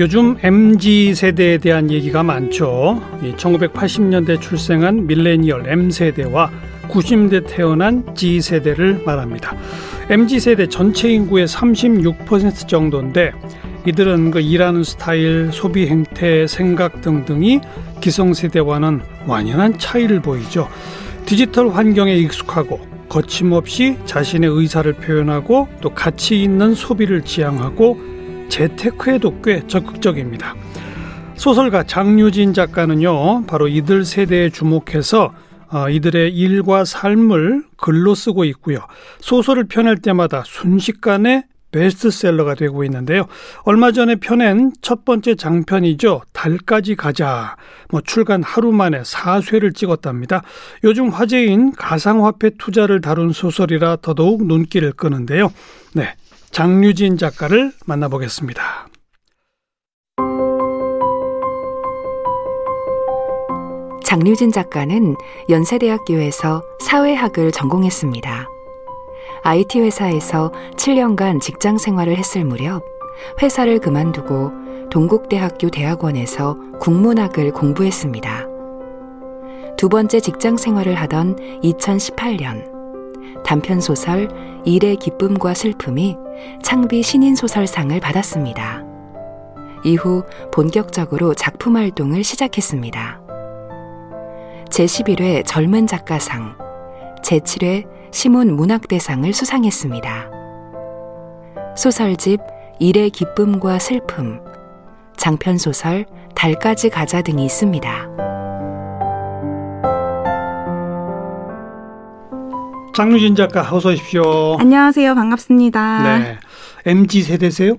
요즘 MZ 세대에 대한 얘기가 많죠. 1980년대 출생한 밀레니얼 M 세대와 90대 태어난 Z 세대를 말합니다. MZ 세대 전체 인구의 36% 정도인데 이들은 그 일하는 스타일, 소비 행태, 생각 등등이 기성 세대와는 완연한 차이를 보이죠. 디지털 환경에 익숙하고 거침없이 자신의 의사를 표현하고 또 가치 있는 소비를 지향하고 재테크에도 꽤 적극적입니다. 소설가 장유진 작가는요, 바로 이들 세대에 주목해서 어, 이들의 일과 삶을 글로 쓰고 있고요. 소설을 펴낼 때마다 순식간에 베스트셀러가 되고 있는데요. 얼마 전에 펴낸 첫 번째 장편이죠. 달까지 가자. 뭐 출간 하루 만에 4쇄를 찍었답니다. 요즘 화제인 가상화폐 투자를 다룬 소설이라 더더욱 눈길을 끄는데요. 네. 장유진 작가를 만나보겠습니다. 장유진 작가는 연세대학교에서 사회학을 전공했습니다. IT 회사에서 7년간 직장 생활을 했을 무렵 회사를 그만두고 동국대학교 대학원에서 국문학을 공부했습니다. 두 번째 직장 생활을 하던 2018년 단편 소설 일의 기쁨과 슬픔이 창비 신인 소설상을 받았습니다. 이후 본격적으로 작품 활동을 시작했습니다. 제11회 젊은 작가상, 제7회 시몬 문학대상을 수상했습니다. 소설집 일의 기쁨과 슬픔, 장편소설 달까지 가자 등이 있습니다. 장유진 작가 어서 오십시오. 안녕하세요. 반갑습니다. 네. MZ 세대세요?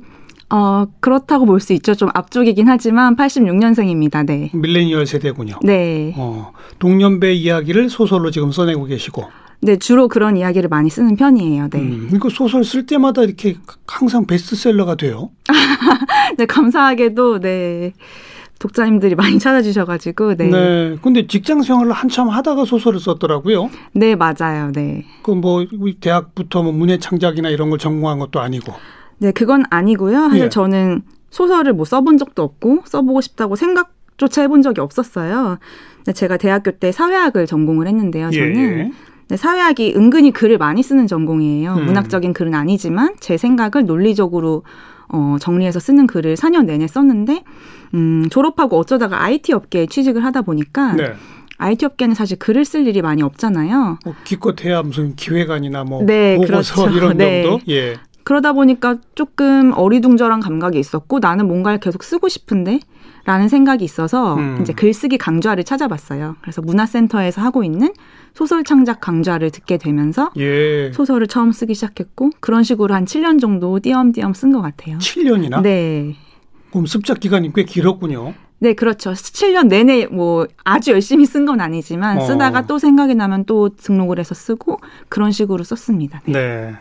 어, 그렇다고 볼 수 있죠. 좀 앞쪽이긴 하지만 86년생입니다. 네. 밀레니얼 세대군요. 네. 어, 동년배 이야기를 소설로 지금 써내고 계시고. 네, 주로 그런 이야기를 많이 쓰는 편이에요. 네. 음, 이거 소설 쓸 때마다 이렇게 항상 베스트셀러가 돼요. 네, 감사하게도 네. 독자님들이 많이 찾아주셔가지고, 네. 네. 근데 직장 생활을 한참 하다가 소설을 썼더라고요. 네, 맞아요. 네. 그 뭐, 대학부터 뭐 문예 창작이나 이런 걸 전공한 것도 아니고. 네, 그건 아니고요. 사실 예. 저는 소설을 뭐 써본 적도 없고, 써보고 싶다고 생각조차 해본 적이 없었어요. 제가 대학교 때 사회학을 전공을 했는데요. 저는. 예. 네, 사회학이 은근히 글을 많이 쓰는 전공이에요. 음. 문학적인 글은 아니지만 제 생각을 논리적으로 어, 정리해서 쓰는 글을 4년 내내 썼는데 음, 졸업하고 어쩌다가 IT 업계에 취직을 하다 보니까 네. IT 업계는 사실 글을 쓸 일이 많이 없잖아요. 뭐 기껏해야 무슨 기획안이나 뭐 네, 보고서 그렇죠. 이런 네. 정도. 예. 그러다 보니까 조금 어리둥절한 감각이 있었고 나는 뭔가를 계속 쓰고 싶은데 라는 생각이 있어서 음. 이제 글쓰기 강좌를 찾아봤어요. 그래서 문화센터에서 하고 있는 소설 창작 강좌를 듣게 되면서 예. 소설을 처음 쓰기 시작했고 그런 식으로 한 7년 정도 띄엄띄엄 쓴 것 같아요. 7년이나? 네. 그럼 습작 기간이 꽤 길었군요. 네, 그렇죠. 7년 내내 뭐 아주 열심히 쓴 건 아니지만 어. 쓰다가 또 생각이 나면 또 등록을 해서 쓰고 그런 식으로 썼습니다. 네. 네.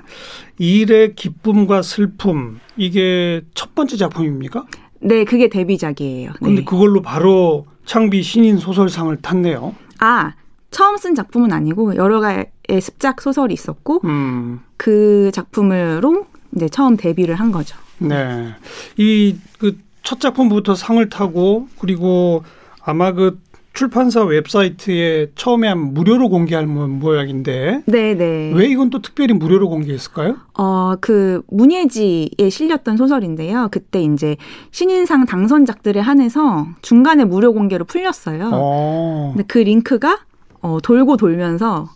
일의 기쁨과 슬픔 이게 첫 번째 작품입니까? 네, 그게 데뷔작이에요. 근데 네. 그걸로 바로 창비 신인 소설상을 탔네요. 아, 처음 쓴 작품은 아니고 여러 가의 습작 소설이 있었고 음. 그 작품으로 이제 처음 데뷔를 한 거죠. 네. 이 그 첫 작품부터 상을 타고 그리고 아마 그 출판사 웹사이트에 처음에 한 무료로 공개할 모양인데. 네네. 왜 이건 또 특별히 무료로 공개했을까요? 어, 그 문예지에 실렸던 소설인데요. 그때 이제 신인상 당선작들에 한해서 중간에 무료 공개로 풀렸어요. 어. 근데 그 링크가 어, 돌고 돌면서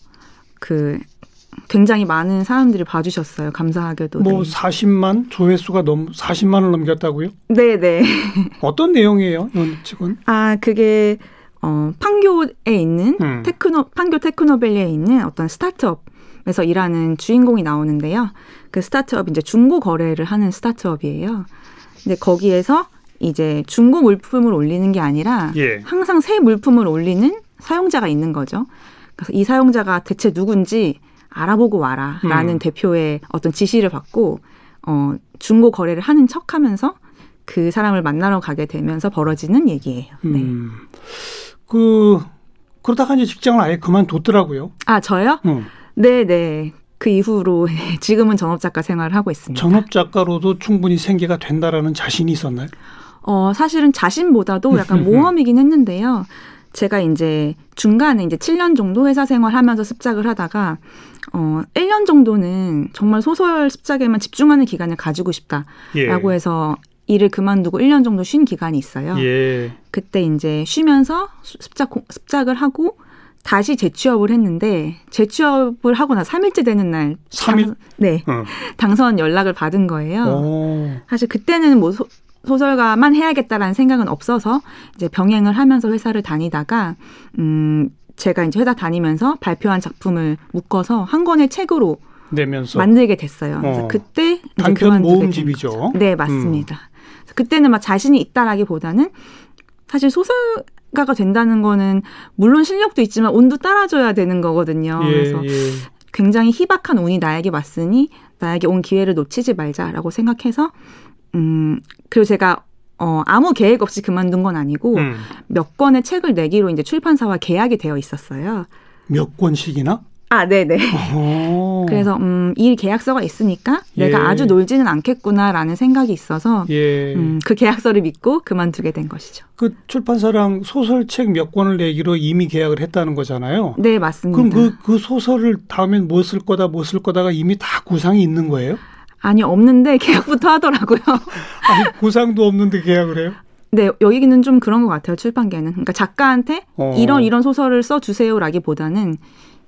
그 굉장히 많은 사람들이 봐주셨어요. 감사하게도. 뭐 네. 40만 조회수가 넘 40만을 넘겼다고요? 네 네. 어떤 내용이에요? 이건 지금? 아 그게 어, 판교에 있는 음. 테크노 판교 테크노밸리에 있는 어떤 스타트업 에서 일하는 주인공이 나오는데요. 그 스타트업 이제 중고 거래를 하는 스타트업이에요. 근데 거기에서 이제 중고 물품을 올리는 게 아니라 예. 항상 새 물품을 올리는 사용자가 있는 거죠. 그래서 이 사용자가 대체 누군지 알아보고 와라라는 음. 대표의 어떤 지시를 받고 어 중고 거래를 하는 척 하면서 그 사람을 만나러 가게 되면서 벌어지는 얘기예요. 네. 음. 그 그러다가 이제 직장을 아예 그만뒀더라고요. 아 저요? 응. 네, 네. 그 이후로 지금은 전업 작가 생활을 하고 있습니다. 전업 작가로도 충분히 생계가 된다라는 자신이 있었나요? 어, 사실은 자신보다도 약간 모험이긴 했는데요. 제가 이제 중간에 이제 7년 정도 회사 생활하면서 습작을 하다가 어 1년 정도는 정말 소설 습작에만 집중하는 기간을 가지고 싶다라고 예. 해서 일을 그만두고 1년 정도 쉰 기간이 있어요. 예. 그때 이제 쉬면서 습작 습작을 하고 다시 재취업을 했는데 재취업을 하고 나 3일째 되는 날 3일 당, 네. 어. 당선 연락을 받은 거예요. 오. 사실 그때는 뭐 소, 소설가만 해야겠다라는 생각은 없어서 이제 병행을 하면서 회사를 다니다가 음 제가 이제 회사 다니면서 발표한 작품을 묶어서 한 권의 책으로 내면서 만들게 됐어요. 그래서 어. 그때 단편 모음집이죠. 네, 맞습니다. 음. 그때는 막 자신이 있다라기보다는 사실 소설가가 된다는 거는 물론 실력도 있지만 운도 따라줘야 되는 거거든요. 예, 그래서 예. 굉장히 희박한 운이 나에게 왔으니 나에게 온 기회를 놓치지 말자라고 생각해서 음 그리고 제가 어, 아무 계획 없이 그만둔 건 아니고 음. 몇 권의 책을 내기로 이제 출판사와 계약이 되어 있었어요. 몇 권씩이나? 아, 네네. 그래서 음, 이 계약서가 있으니까 예. 내가 아주 놀지는 않겠구나라는 생각이 있어서 예. 음, 그 계약서를 믿고 그만두게 된 것이죠. 그 출판사랑 소설책 몇 권을 내기로 이미 계약을 했다는 거잖아요. 네, 맞습니다. 그럼 그, 그 소설을 다음엔 뭐 쓸 거다, 뭐 쓸 거다가 이미 다 구상이 있는 거예요? 아니, 없는데 계약부터 하더라고요. 아니, 구상도 없는데 계약을 해요? 네, 여기는 좀 그런 것 같아요, 출판계는. 그러니까 작가한테 어. 이런 이런 소설을 써 주세요라기보다는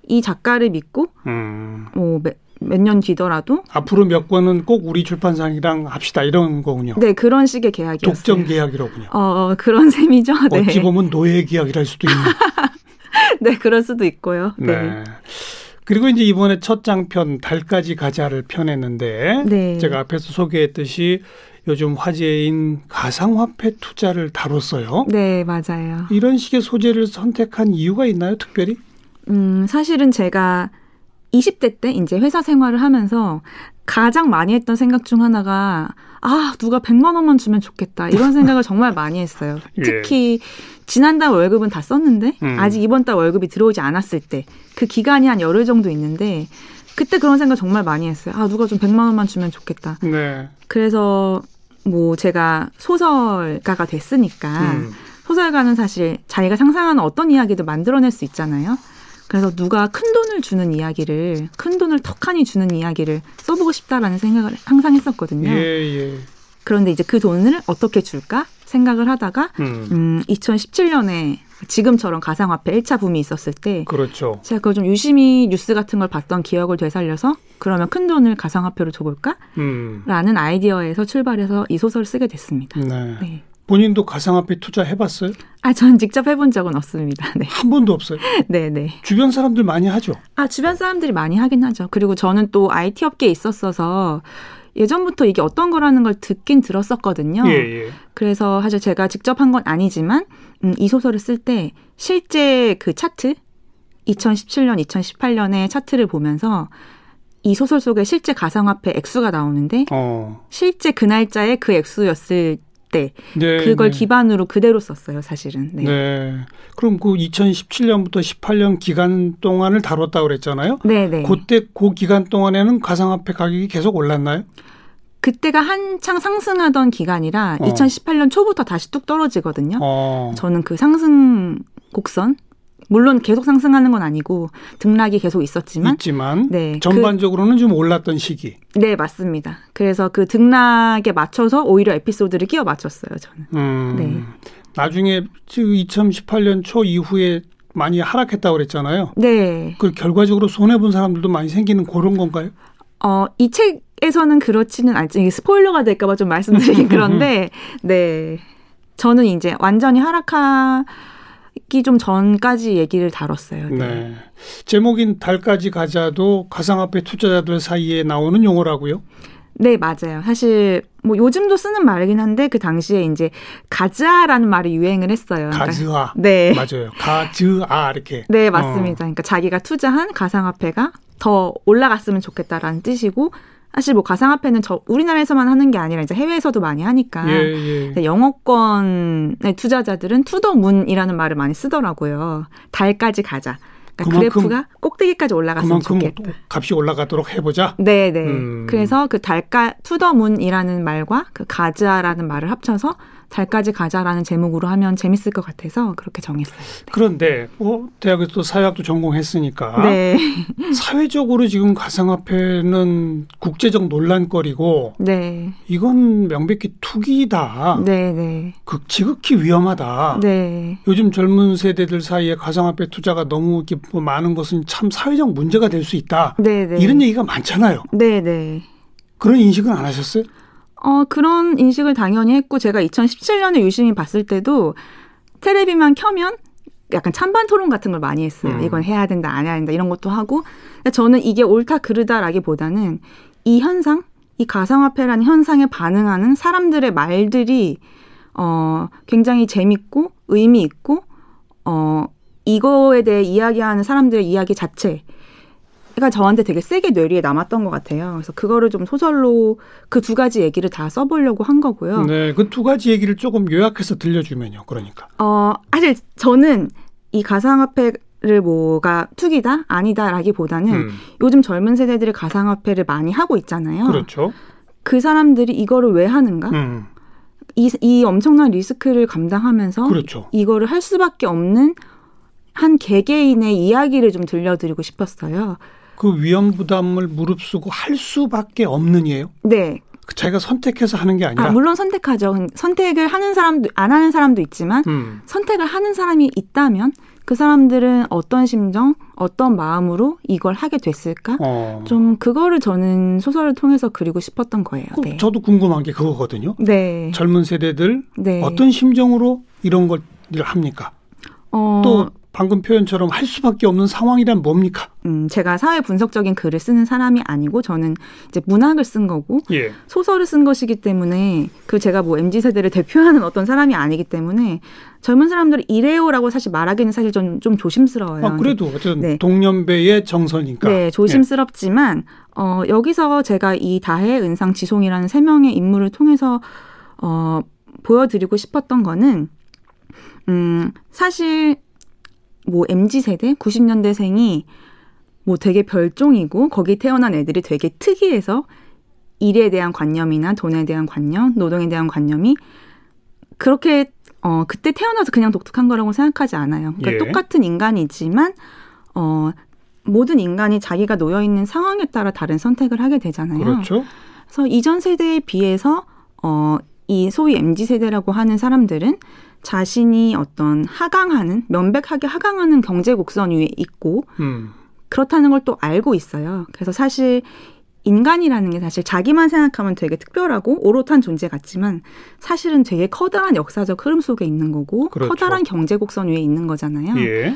이 작가를 믿고 음. 어, 몇년 뒤더라도 앞으로 몇 권은 꼭 우리 출판사랑 합시다 이런 거군요. 네, 그런 식의 계약이었어요. 독점 계약이로군요. 어, 어 그런 셈이죠. 네. 어찌 보면 노예 계약이랄 수도 있는. 네, 그럴 수도 있고요. 네. 네. 그리고 이제 이번에 첫 장편 달까지 가자를 펴냈는데 네. 제가 앞에서 소개했듯이 요즘 화제인 가상화폐 투자를 다뤘어요. 네, 맞아요. 이런 식의 소재를 선택한 이유가 있나요, 특별히? 음, 사실은 제가 20대 때 이제 회사 생활을 하면서 가장 많이 했던 생각 중 하나가 아, 누가 100만 원만 주면 좋겠다. 이런 생각을 정말 많이 했어요. 예. 특히 지난달 월급은 다 썼는데 음. 아직 이번 달 월급이 들어오지 않았을 때 그 기간이 한 열흘 정도 있는데 그때 그런 생각 정말 많이 했어요. 아, 누가 좀 100만 원만 주면 좋겠다. 네. 그래서 뭐 제가 소설가가 됐으니까 음. 소설가는 사실 자기가 상상하는 어떤 이야기도 만들어낼 수 있잖아요. 그래서 누가 큰 돈을 주는 이야기를 큰 돈을 턱하니 주는 이야기를 써보고 싶다라는 생각을 항상 했었거든요. 예, 예. 그런데 이제 그 돈을 어떻게 줄까 생각을 하다가 음, 음 2017년에 지금처럼 가상화폐 1차 붐이 있었을 때 그렇죠. 제가 그걸 좀 유심히 뉴스 같은 걸 봤던 기억을 되살려서 그러면 큰 돈을 가상화폐로 줘볼까? 음. 라는 아이디어에서 출발해서 이 소설을 쓰게 됐습니다. 네. 네. 본인도 가상화폐 투자 해봤어요? 아, 전 직접 해본 적은 없습니다. 네. 한 번도 없어요? 네, 네. 주변 사람들 많이 하죠? 아, 주변 사람들이 많이 하긴 하죠. 그리고 저는 또 IT 업계에 있었어서 예전부터 이게 어떤 거라는 걸 듣긴 들었었거든요. 예, 예. 그래서 사실 제가 직접 한 건 아니지만 음, 이 소설을 쓸 때 실제 그 차트 2017년, 2018년의 차트를 보면서 이 소설 속에 실제 가상화폐 액수가 나오는데 어. 실제 그 날짜에 그 액수였을 때 네, 그걸 네. 기반으로 그대로 썼어요, 사실은. 네. 네. 그럼 그 2017년부터 18년 기간 동안을 다뤘다고 그랬잖아요. 네, 네. 그때 그 기간 동안에는 가상화폐 가격이 계속 올랐나요? 그때가 한창 상승하던 기간이라 어. 2018년 초부터 다시 뚝 떨어지거든요. 어. 저는 그 상승 곡선 물론 계속 상승하는 건 아니고 등락이 계속 있었지만 있지만 네, 그 전반적으로는 그, 좀 올랐던 시기. 네, 맞습니다. 그래서 그 등락에 맞춰서 오히려 에피소드를 끼워 맞췄어요, 저는. 음, 네. 나중에 2018년 초 이후에 많이 하락했다고 그랬잖아요. 네. 그 결과적으로 손해 본 사람들도 많이 생기는 그런 건가요? 어, 이 책에서는 그렇지는 않지. 스포일러가 될까 봐 좀 말씀드리긴 그런데, 네. 저는 이제 완전히 하락한 하기 좀 전까지 얘기를 다뤘어요. 네. 네. 제목인 달까지 가자도 가상화폐 투자자들 사이에 나오는 용어라고요? 네, 맞아요. 사실 뭐 요즘도 쓰는 말이긴 한데 그 당시에 이제 가즈아라는 말이 유행을 했어요. 그러니까 가즈아. 네. 맞아요. 가즈아 이렇게. 네, 맞습니다. 어. 그러니까 자기가 투자한 가상화폐가 더 올라갔으면 좋겠다라는 뜻이고 사실 뭐 가상화폐는 저 우리나라에서만 하는 게 아니라 이제 해외에서도 많이 하니까 예, 예. 영어권의 투자자들은 to the moon이라는 말을 많이 쓰더라고요. 달까지 가자. 그러니까 그래프가 꼭대기까지 올라갔으면 좋겠다. 값이 올라가도록 해보자. 네, 네. 음. 그래서 그 달가 to the moon이라는 말과 그 가즈아라는 말을 합쳐서 달까지 가자라는 제목으로 하면 재밌을 것 같아서 그렇게 정했어요. 네. 그런데 뭐 대학에서 또 사회학도 전공했으니까 네. 사회적으로 지금 가상화폐는 국제적 논란거리고 네. 이건 명백히 투기다. 네, 네. 그 지극히 위험하다. 네. 요즘 젊은 세대들 사이에 가상화폐 투자가 너무 뭐 많은 것은 참 사회적 문제가 될 수 있다. 네, 네. 이런 얘기가 많잖아요. 네, 네. 그런 인식은 안 하셨어요? 어, 그런 인식을 당연히 했고 제가 2017년에 유심히 봤을 때도 테레비만 켜면 약간 찬반 토론 같은 걸 많이 했어요. 음. 이건 해야 된다, 안 해야 된다 이런 것도 하고 저는 이게 옳다 그르다라기보다는 이 현상, 이 가상화폐라는 현상에 반응하는 사람들의 말들이 어 굉장히 재밌고 의미 있고 어 이거에 대해 이야기하는 사람들의 이야기 자체 가 저한테 되게 세게 뇌리에 남았던 것 같아요. 그래서 그거를 좀 소설로 그 두 가지 얘기를 다 써보려고 한 거고요. 네, 그 두 가지 얘기를 조금 요약해서 들려주면요. 그러니까. 어, 사실 저는 이 가상화폐를 뭐가 투기다 아니다라기보다는 음. 요즘 젊은 세대들이 가상화폐를 많이 하고 있잖아요. 그렇죠. 그 사람들이 이거를 왜 하는가? 음. 이, 이 엄청난 리스크를 감당하면서 그렇죠. 이거를 할 수밖에 없는 한 개개인의 이야기를 좀 들려드리고 싶었어요. 그 위험 부담을 무릅쓰고 할 수밖에 없는 이에요? 네. 그 자기가 선택해서 하는 게 아니라. 아, 물론 선택하죠. 선택을 하는 사람도 안 하는 사람도 있지만 음. 선택을 하는 사람이 있다면 그 사람들은 어떤 심정, 어떤 마음으로 이걸 하게 됐을까? 어. 좀 그거를 저는 소설을 통해서 그리고 싶었던 거예요. 네. 저도 궁금한 게 그거거든요. 네. 젊은 세대들 네. 어떤 심정으로 이런 걸 합니까? 어. 또 방금 표현처럼 할 수밖에 없는 상황이란 뭡니까? 음, 제가 사회 분석적인 글을 쓰는 사람이 아니고 저는 이제 문학을 쓴 거고 예. 소설을 쓴 것이기 때문에 그 제가 뭐 mz 세대를 대표하는 어떤 사람이 아니기 때문에 젊은 사람들이 이래요라고 사실 말하기는 사실 좀, 좀 조심스러워요. 아, 그래도 어쨌든 네. 동년배의 정서니까. 네, 조심스럽지만 예. 어, 여기서 제가 이 다혜, 은상, 지송이라는 세 명의 인물을 통해서 어, 보여드리고 싶었던 거는 음, 사실 뭐 MZ 세대 90년대생이 뭐 되게 별종이고 거기 태어난 애들이 되게 특이해서 일에 대한 관념이나 돈에 대한 관념, 노동에 대한 관념이 그렇게 어 그때 태어나서 그냥 독특한 거라고 생각하지 않아요. 그러니까 예. 똑같은 인간이지만 어 모든 인간이 자기가 놓여 있는 상황에 따라 다른 선택을 하게 되잖아요. 그렇죠. 그래서 이전 세대에 비해서 어이 소위 MZ 세대라고 하는 사람들은 자신이 어떤 하강하는 명백하게 하강하는 경제 곡선 위에 있고 음. 그렇다는 걸 또 알고 있어요. 그래서 사실 인간이라는 게 사실 자기만 생각하면 되게 특별하고 오롯한 존재 같지만 사실은 되게 커다란 역사적 흐름 속에 있는 거고 그렇죠. 커다란 경제 곡선 위에 있는 거잖아요. 예.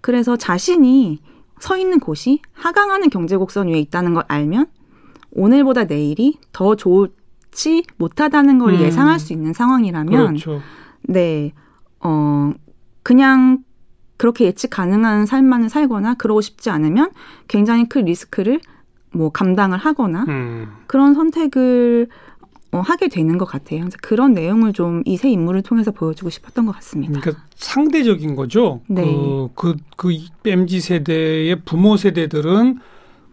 그래서 자신이 서 있는 곳이 하강하는 경제 곡선 위에 있다는 걸 알면 오늘보다 내일이 더 좋지 못하다는 걸 음. 예상할 수 있는 상황이라면 그렇죠. 네, 어, 그냥 그렇게 예측 가능한 삶만을 살거나 그러고 싶지 않으면 굉장히 큰 리스크를 뭐 감당을 하거나 음. 그런 선택을 어, 하게 되는 것 같아요. 그런 내용을 좀 이 세 인물을 통해서 보여주고 싶었던 것 같습니다. 그러니까 상대적인 거죠. 네. 그, 그, 그 MZ 세대의 부모 세대들은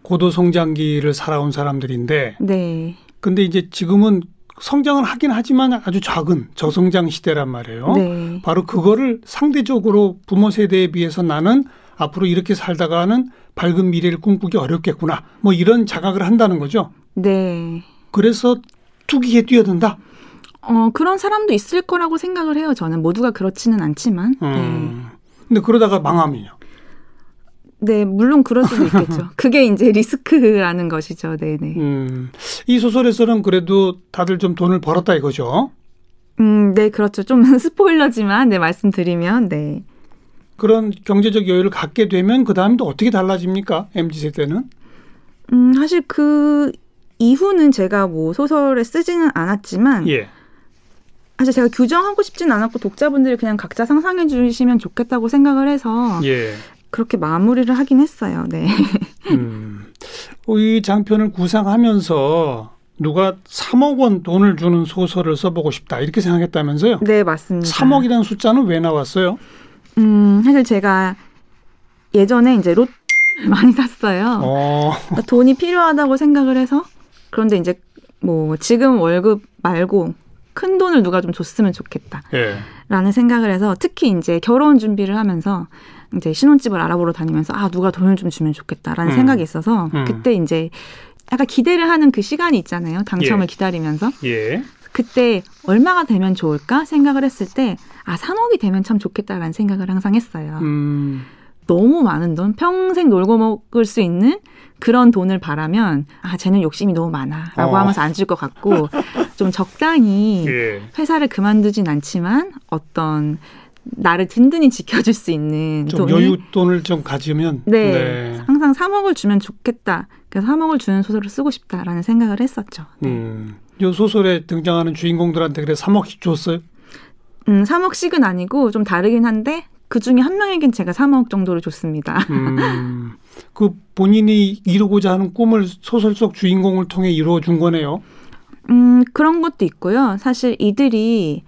고도 성장기를 살아온 사람들인데. 네. 근데 이제 지금은 성장을 하긴 하지만 아주 작은 저성장 시대란 말이에요. 네. 바로 그거를 상대적으로 부모 세대에 비해서 나는 앞으로 이렇게 살다가는 밝은 미래를 꿈꾸기 어렵겠구나. 뭐 이런 자각을 한다는 거죠. 네. 그래서 투기에 뛰어든다. 어, 그런 사람도 있을 거라고 생각을 해요. 저는 모두가 그렇지는 않지만. 음. 네. 근데 그러다가 망하면요. 네, 물론 그럴 수도 있겠죠. 그게 이제 리스크라는 것이죠. 네네. 네. 음, 이 소설에서는 그래도 다들 좀 돈을 벌었다 이거죠. 음, 네, 그렇죠. 좀 스포일러지만, 네, 말씀드리면, 네. 그런 경제적 여유를 갖게 되면 그 다음에 또 어떻게 달라집니까? MZ 세대는? 음, 사실 그 이후는 제가 뭐 소설에 쓰지는 않았지만 예. 사실 제가 규정하고 싶진 않았고 독자분들이 그냥 각자 상상해 주시면 좋겠다고 생각을 해서 예. 그렇게 마무리를 하긴 했어요. 네. 음, 이 장편을 구상하면서 누가 3억 원 돈을 주는 소설을 써보고 싶다 이렇게 생각했다면서요? 네, 맞습니다. 3억이라는 숫자는 왜 나왔어요? 음, 사실 제가 예전에 이제 롯 많이 샀어요. 어. 그러니까 돈이 필요하다고 생각을 해서 그런데 이제 뭐 지금 월급 말고 큰 돈을 누가 좀 줬으면 좋겠다. 예. 라는 생각을 해서 특히 이제 결혼 준비를 하면서 이제 신혼집을 알아보러 다니면서 아 누가 돈을 좀 주면 좋겠다라는 음. 생각이 있어서 음. 그때 이제 약간 기대를 하는 그 시간이 있잖아요. 당첨을 예. 기다리면서. 예. 그때 얼마가 되면 좋을까 생각을 했을 때 아, 3억이 되면 참 좋겠다라는 생각을 항상 했어요. 음. 너무 많은 돈, 평생 놀고 먹을 수 있는 그런 돈을 바라면 아, 쟤는 욕심이 너무 많아라고 어. 하면서 안 줄 것 같고 좀 적당히 예. 회사를 그만두진 않지만 어떤 나를 든든히 지켜줄 수 있는 좀 여유 돈을 좀 가지면 네, 네. 항상 3억을 주면 좋겠다. 그래서 3억을 주는 소설을 쓰고 싶다라는 생각을 했었죠. 네. 음, 이 소설에 등장하는 주인공들한테 그래 3억씩 줬어요? 음, 3억씩은 아니고 좀 다르긴 한데 그 중에 한 명에겐 제가 3억 정도를 줬습니다. 음, 그 본인이 이루고자 하는 꿈을 소설 속 주인공을 통해 이루어 준 거네요. 음, 그런 것도 있고요. 사실 이들이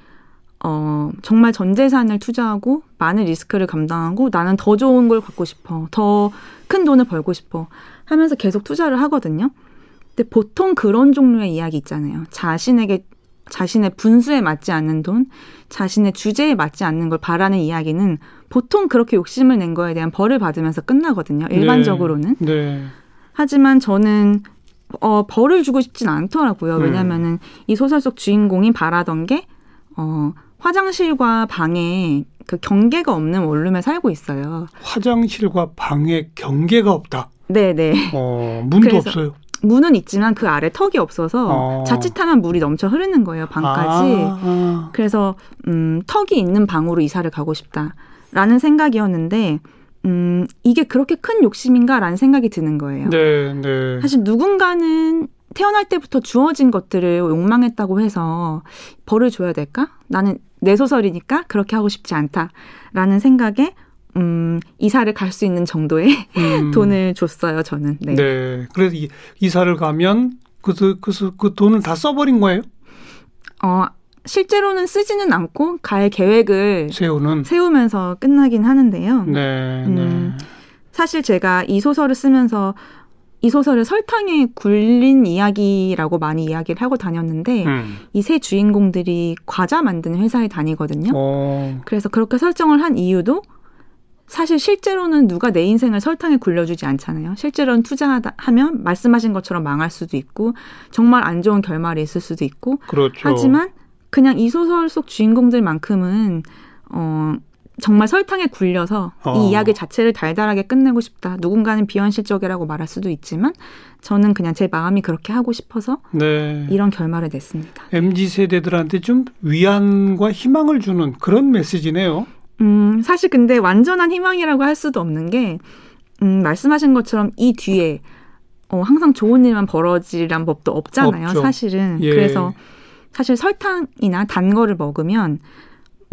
어, 정말 전 재산을 투자하고 많은 리스크를 감당하고 나는 더 좋은 걸 갖고 싶어. 더 큰 돈을 벌고 싶어. 하면서 계속 투자를 하거든요. 근데 보통 그런 종류의 이야기 있잖아요. 자신에게 자신의 분수에 맞지 않는 돈, 자신의 주제에 맞지 않는 걸 바라는 이야기는 보통 그렇게 욕심을 낸 거에 대한 벌을 받으면서 끝나거든요. 일반적으로는. 네. 네. 하지만 저는 어, 벌을 주고 싶진 않더라고요. 왜냐면은 음. 이 소설 속 주인공이 바라던 게 어, 화장실과 방에 그 경계가 없는 원룸에 살고 있어요. 화장실과 방에 경계가 없다. 네네. 어, 문도 없어요. 문은 있지만 그 아래 턱이 없어서 어. 자칫하면 물이 넘쳐 흐르는 거예요 방까지. 아, 아. 그래서 음, 턱이 있는 방으로 이사를 가고 싶다라는 생각이었는데 음, 이게 그렇게 큰 욕심인가라는 생각이 드는 거예요. 네, 네. 사실 누군가는 태어날 때부터 주어진 것들을 욕망했다고 해서 벌을 줘야 될까? 나는 내 소설이니까 그렇게 하고 싶지 않다라는 생각에 음, 이사를 갈 수 있는 정도의 음. 돈을 줬어요, 저는. 네. 네. 그래서 이, 이사를 가면 그, 그, 그, 그 돈을 다 써버린 거예요? 어, 실제로는 쓰지는 않고 갈 계획을 세우는 세우면서 끝나긴 하는데요. 네, 음, 네. 사실 제가 이 소설을 쓰면서 이 소설을 설탕에 굴린 이야기라고 많이 이야기를 하고 다녔는데 음. 이세 주인공들이 과자 만드는 회사에 다니거든요. 오. 어. 그래서 그렇게 설정을 한 이유도 사실 실제로는 누가 내 인생을 설탕에 굴려주지 않잖아요. 실제로는 투자하다 하면 말씀하신 것처럼 망할 수도 있고 정말 안 좋은 결말이 있을 수도 있고 그렇죠. 하지만 그냥 이 소설 속 주인공들만큼은 어 정말 설탕에 굴려서 어. 이 이야기 자체를 달달하게 끝내고 싶다. 누군가는 비현실적이라고 말할 수도 있지만 저는 그냥 제 마음이 그렇게 하고 싶어서 네. 이런 결말을 냈습니다. MZ 세대들한테 좀 위안과 희망을 주는 그런 메시지네요. 음, 사실 근데 완전한 희망이라고 할 수도 없는 게 음, 말씀하신 것처럼 이 뒤에 어, 항상 좋은 일만 벌어지란 법도 없잖아요. 없죠. 사실은. 예. 그래서 사실 설탕이나 단 거를 먹으면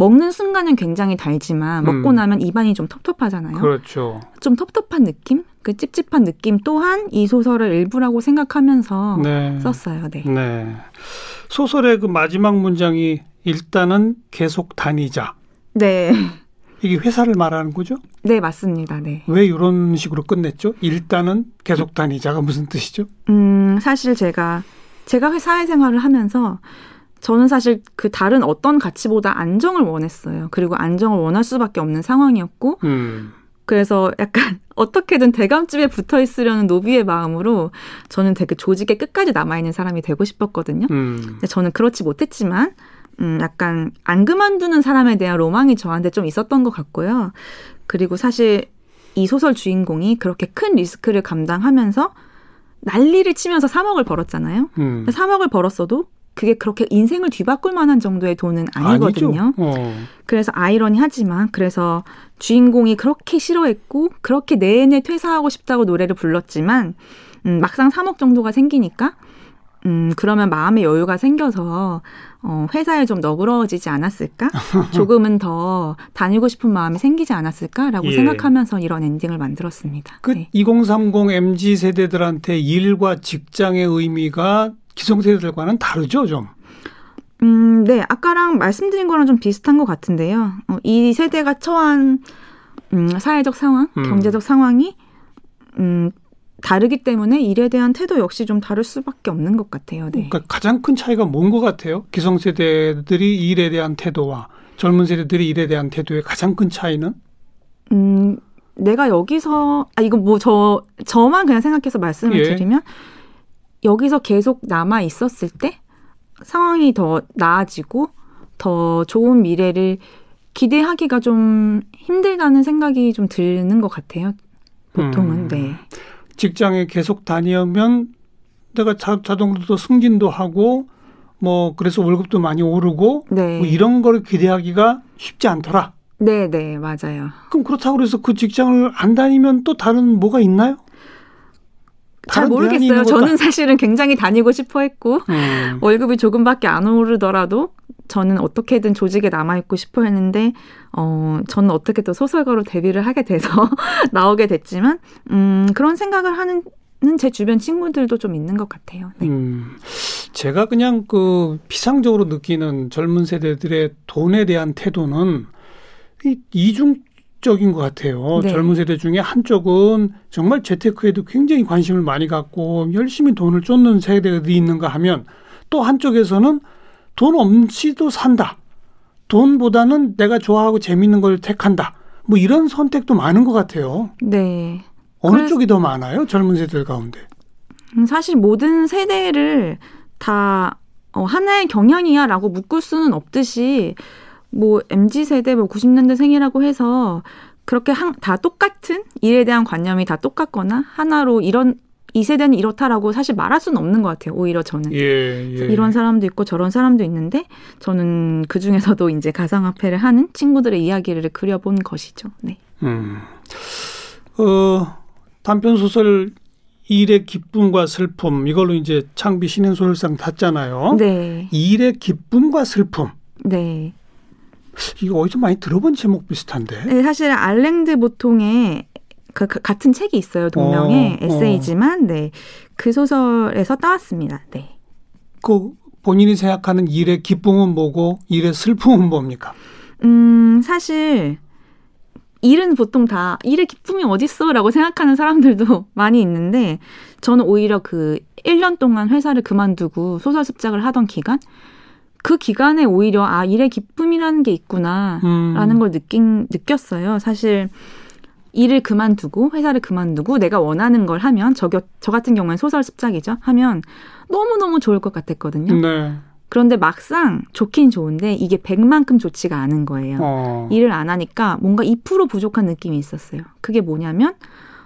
먹는 순간은 굉장히 달지만 먹고 음. 나면 입안이 좀 텁텁하잖아요. 그렇죠. 좀 텁텁한 느낌? 그 찝찝한 느낌 또한 이 소설의 일부라고 생각하면서 네. 썼어요. 네. 네. 소설의 그 마지막 문장이 일단은 계속 다니자. 네. 이게 회사를 말하는 거죠? 네, 맞습니다. 네. 왜 이런 식으로 끝냈죠? 일단은 계속 다니자가 무슨 뜻이죠? 음, 사실 제가 제가 회사 생활을 하면서 저는 사실 그 다른 어떤 가치보다 안정을 원했어요. 그리고 안정을 원할 수밖에 없는 상황이었고, 음. 그래서 약간 어떻게든 대감집에 붙어 있으려는 노비의 마음으로 저는 되게 조직에 끝까지 남아있는 사람이 되고 싶었거든요. 음. 근데 저는 그렇지 못했지만, 음, 약간 안 그만두는 사람에 대한 로망이 저한테 좀 있었던 것 같고요. 그리고 사실 이 소설 주인공이 그렇게 큰 리스크를 감당하면서 난리를 치면서 3억을 벌었잖아요. 음. 3억을 벌었어도 그게 그렇게 인생을 뒤바꿀 만한 정도의 돈은 아니거든요. 어. 그래서 아이러니하지만 그래서 주인공이 그렇게 싫어했고 그렇게 내내 퇴사하고 싶다고 노래를 불렀지만 음, 막상 3억 정도가 생기니까 음, 그러면 마음의 여유가 생겨서, 어, 회사에 좀 너그러워지지 않았을까? 조금은 더 다니고 싶은 마음이 생기지 않았을까라고 예. 생각하면서 이런 엔딩을 만들었습니다. 그 네. 2030 MZ 세대들한테 일과 직장의 의미가 기성세대들과는 다르죠, 좀? 음, 네. 아까랑 말씀드린 거랑 좀 비슷한 것 같은데요. 어, 이 세대가 처한, 음, 사회적 상황, 음. 경제적 상황이, 음, 다르기 때문에 일에 대한 태도 역시 좀 다를 수밖에 없는 것 같아요. 네. 그러니까 가장 큰 차이가 뭔 것 같아요? 기성세대들이 일에 대한 태도와 젊은 세대들이 일에 대한 태도의 가장 큰 차이는? 음, 내가 여기서 아 이거 뭐 저 저만 그냥 생각해서 말씀을 예. 드리면 여기서 계속 남아 있었을 때 상황이 더 나아지고 더 좋은 미래를 기대하기가 좀 힘들다는 생각이 좀 드는 것 같아요. 보통은 음. 네. 직장에 계속 다니면 내가 자, 자동으로 승진도 하고 뭐 그래서 월급도 많이 오르고 네. 뭐 이런 걸 기대하기가 쉽지 않더라. 네, 네, 맞아요. 그럼 그렇다고 해서 그 직장을 안 다니면 또 다른 뭐가 있나요? 잘 모르겠어요. 저는 사실은 굉장히 다니고 싶어 했고 음. 월급이 조금밖에 안 오르더라도 저는 어떻게든 조직에 남아 있고 싶어 했는데 어 저는 어떻게 또 소설가로 데뷔를 하게 돼서 나오게 됐지만 음 그런 생각을 하는 제 주변 친구들도 좀 있는 것 같아요. 네. 음, 제가 그냥 그 피상적으로 느끼는 젊은 세대들의 돈에 대한 태도는 이 이중 적인 것 같아요. 네. 젊은 세대 중에 한쪽은 정말 재테크에도 굉장히 관심을 많이 갖고 열심히 돈을 쫓는 어디 있는가 하면 또 한쪽에서는 돈 없이도 산다. 돈보다는 내가 좋아하고 재밌는 걸 택한다. 뭐 이런 선택도 많은 것 같아요. 네. 어느 쪽이 더 많아요? 젊은 세대들 가운데. 음, 사실 모든 세대를 다 어, 하나의 경향이야라고 묶을 수는 없듯이 뭐 MZ 세대 뭐 90년대 생이라고 해서 그렇게 한, 다 똑같은 일에 대한 관념이 다 똑같거나 하나로 이런 이 세대는 이렇다라고 사실 말할 수는 없는 것 같아요. 오히려 저는 예, 예. 이런 사람도 있고 저런 사람도 있는데 저는 그 중에서도 이제 가상화폐를 하는 친구들의 이야기를 그려본 것이죠. 네. 음. 어, 단편 소설 일의 기쁨과 슬픔 이걸로 이제 창비 신인 소설상 탔잖아요. 네. 일의 기쁨과 슬픔. 네. 이거 어디서 많이 들어본 제목 비슷한데. 네, 사실 알랭드 보통의 그, 그 같은 책이 있어요. 동명의 어, 어. 에세이지만 어. 네. 그 소설에서 따왔습니다. 네. 그 본인이 생각하는 일의 기쁨은 뭐고 일의 슬픔은 뭡니까? 음, 사실 일은 보통 다 일의 기쁨이 어딨어라고 생각하는 사람들도 많이 있는데 저는 오히려 그 1년 동안 회사를 그만두고 소설 습작을 하던 기간 그 기간에 오히려 아 일의 기쁨이라는 게 있구나라는 음. 걸 느낀 느꼈어요. 사실 일을 그만두고 회사를 그만두고 내가 원하는 걸 하면 저, 저 같은 경우는 소설 습작이죠. 하면 너무 너무 좋을 것 같았거든요. 네. 그런데 막상 좋긴 좋은데 이게 100만큼 좋지가 않은 거예요. 어. 일을 안 하니까 뭔가 2% 부족한 느낌이 있었어요. 그게 뭐냐면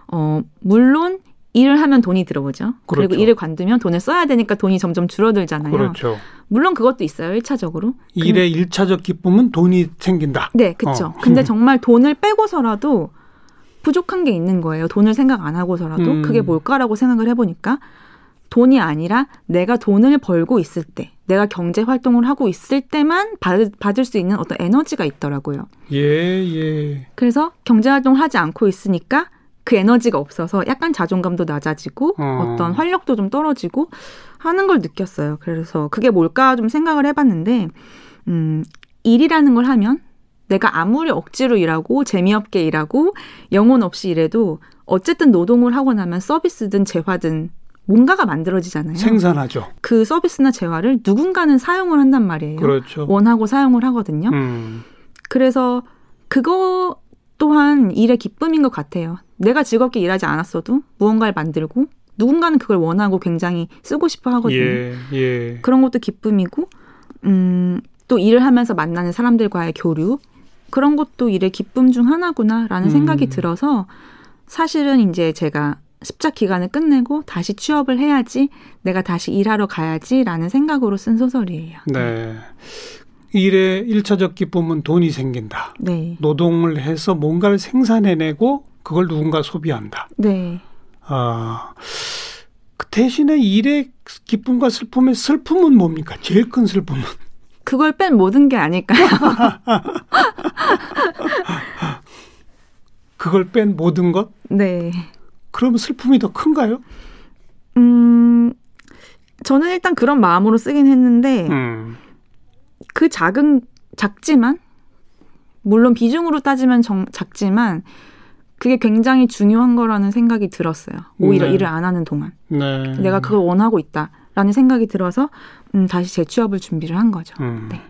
어 물론 일을 하면 돈이 들어오죠. 그렇죠. 그리고 일을 관두면 돈을 써야 되니까 돈이 점점 줄어들잖아요. 그렇죠. 물론 그것도 있어요. 1차적으로. 일의 그, 1차적 기쁨은 돈이 생긴다. 네, 그렇죠. 어. 근데 정말 돈을 빼고서라도 부족한 게 있는 거예요. 돈을 생각 안 하고서라도 음. 그게 뭘까라고 생각을 해 보니까 돈이 아니라 내가 돈을 벌고 있을 때, 내가 경제 활동을 하고 있을 때만 받을, 받을 수 있는 어떤 에너지가 있더라고요. 예, 예. 그래서 경제 활동을 하지 않고 있으니까 그 에너지가 없어서 약간 자존감도 낮아지고 어. 떤 활력도 좀 떨어지고 하는 걸 느꼈어요. 그래서 그게 뭘까 좀 생각을 해봤는데, 음, 일이라는 걸 하면 내가 아무리 억지로 일하고 재미없게 일하고 영혼 없이 일해도 어쨌든 노동을 하고 나면 서비스든 재화든 뭔가가 만들어지잖아요. 생산하죠. 그 서비스나 재화를 누군가는 사용을 한단 말이에요. 그렇죠. 원하고 사용을 하거든요. 음. 그래서 그거 또한 일의 기쁨인 것 같아요. 내가 즐겁게 일하지 않았어도 무언가를 만들고 누군가는 그걸 원하고 굉장히 쓰고 싶어 하거든요. 예, 예. 그런 것도 기쁨이고, 음, 또 일을 하면서 만나는 사람들과의 교류, 그런 것도 일의 기쁨 중 하나구나라는 음. 생각이 들어서 사실은 이제 제가 습작 기간을 끝내고 다시 취업을 해야지, 내가 다시 일하러 가야지라는 생각으로 쓴 소설이에요. 네. 일의 일차적 기쁨은 돈이 생긴다. 네. 노동을 해서 뭔가를 생산해내고 그걸 누군가 소비한다. 네. 아, 그 대신에 일의 기쁨과 슬픔의 슬픔은 뭡니까? 제일 큰 슬픔은? 그걸 뺀 모든 게 아닐까요? 그걸 뺀 모든 것? 네. 그러면 슬픔이 더 큰가요? 음, 저는 일단 그런 마음으로 쓰긴 했는데, 음. 그 작은, 작지만, 물론 비중으로 따지면 정, 작지만, 그게 굉장히 중요한 거라는 생각이 들었어요. 오히려 네. 일을 안 하는 동안. 네. 내가 그걸 원하고 있다 라는 생각이 들어서 음, 다시 재취업을 준비를 한 거죠. 음. 네.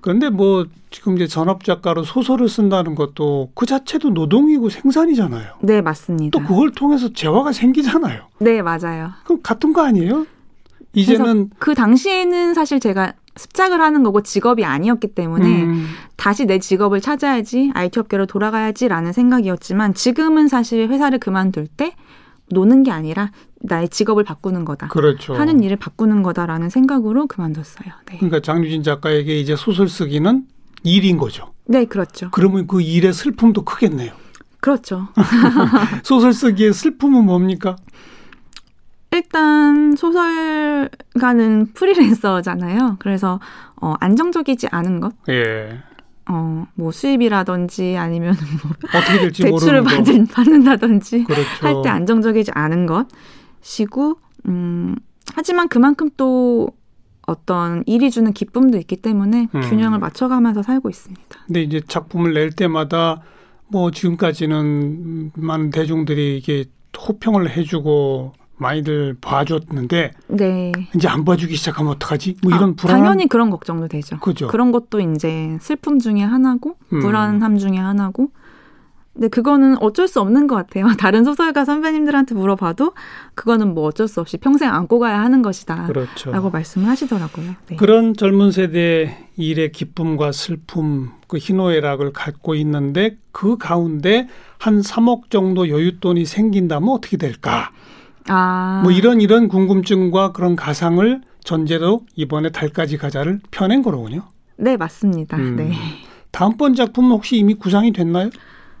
그런데 뭐 지금 이제 전업 작가로 소설을 쓴다는 것도 그 자체도 노동이고 생산이잖아요. 네, 맞습니다. 또 그걸 통해서 재화가 생기잖아요. 네, 맞아요. 그럼 같은 거 아니에요? 이제는 그 당시에는 사실 제가 습작을 하는 거고 직업이 아니었기 때문에 음, 다시 내 직업을 찾아야지 IT 업계로 돌아가야지라는 생각이었지만 지금은 사실 회사를 그만둘 때 노는 게 아니라 나의 직업을 바꾸는 거다. 그렇죠. 하는 일을 바꾸는 거다라는 생각으로 그만뒀어요. 네. 그러니까 장유진 작가에게 이제 소설 쓰기는 일인 거죠. 네, 그렇죠. 그러면 그 일의 슬픔도 크겠네요. 그렇죠. 소설 쓰기의 슬픔은 뭡니까? 일단 소설가는 프리랜서잖아요. 그래서 어, 안정적이지 않은 것, 예. 어, 뭐 수입이라든지 아니면 뭐 어떻게 될지 대출을. 받은, 받는다든지 그렇죠. 할때 안정적이지 않은 것이고, 음, 하지만 그만큼 또 어떤 일이 주는 기쁨도 있기 때문에 음. 균형을 맞춰가면서 살고 있습니다. 근데 이제 작품을 낼 때마다 뭐 지금까지는 많은 대중들이 이게 호평을 해주고 많이들 봐줬는데 네. 이제 안 봐주기 시작하면 어떡하지? 뭐 아, 이런 불안한 당연히 그런 걱정도 되죠. 그죠. 그런 것도 이제 슬픔 중에 하나고 음. 불안함 중에 하나고. 근데 그거는 어쩔 수 없는 것 같아요. 다른 소설가 선배님들한테 물어봐도 그거는 뭐 어쩔 수 없이 평생 안고 가야 하는 것이다. 그렇죠. 라고 말씀을 하시더라고요. 네. 그런 젊은 세대의 일의 기쁨과 슬픔, 그 희노애락을 갖고 있는데 그 가운데 한 3억 정도 여윳돈이 생긴다면 어떻게 될까? 아, 뭐 이런 이런 궁금증과 그런 가상을 전제로 이번에 달까지 가자를 펴낸 거로군요. 네, 맞습니다. 음. 네. 다음번 작품은 혹시 이미 구상이 됐나요?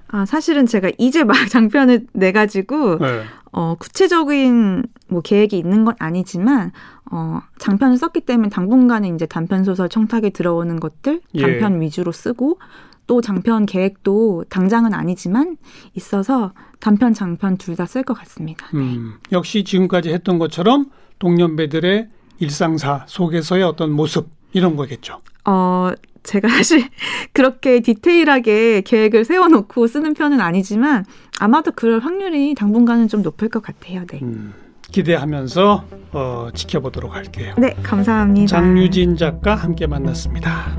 아, 사실은 제가 이제 막 장편을 내가지고, 네. 어, 구체적인 뭐 계획이 있는 건 아니지만, 어, 장편을 썼기 때문에 당분간은 이제 단편소설 청탁에 들어오는 것들, 예. 단편 위주로 쓰고, 또 장편 계획도 당장은 아니지만 있어서 단편, 장편 둘 다 쓸 것 같습니다. 음, 역시 지금까지 했던 것처럼 동년배들의 일상사 속에서의 어떤 모습 이런 거겠죠. 어, 제가 사실 그렇게 디테일하게 계획을 세워놓고 쓰는 편은 아니지만 아마도 그럴 확률이 당분간은 좀 높을 것 같아요. 네. 음, 기대하면서 어, 지켜보도록 할게요. 네, 감사합니다. 장유진 작가 함께 만났습니다.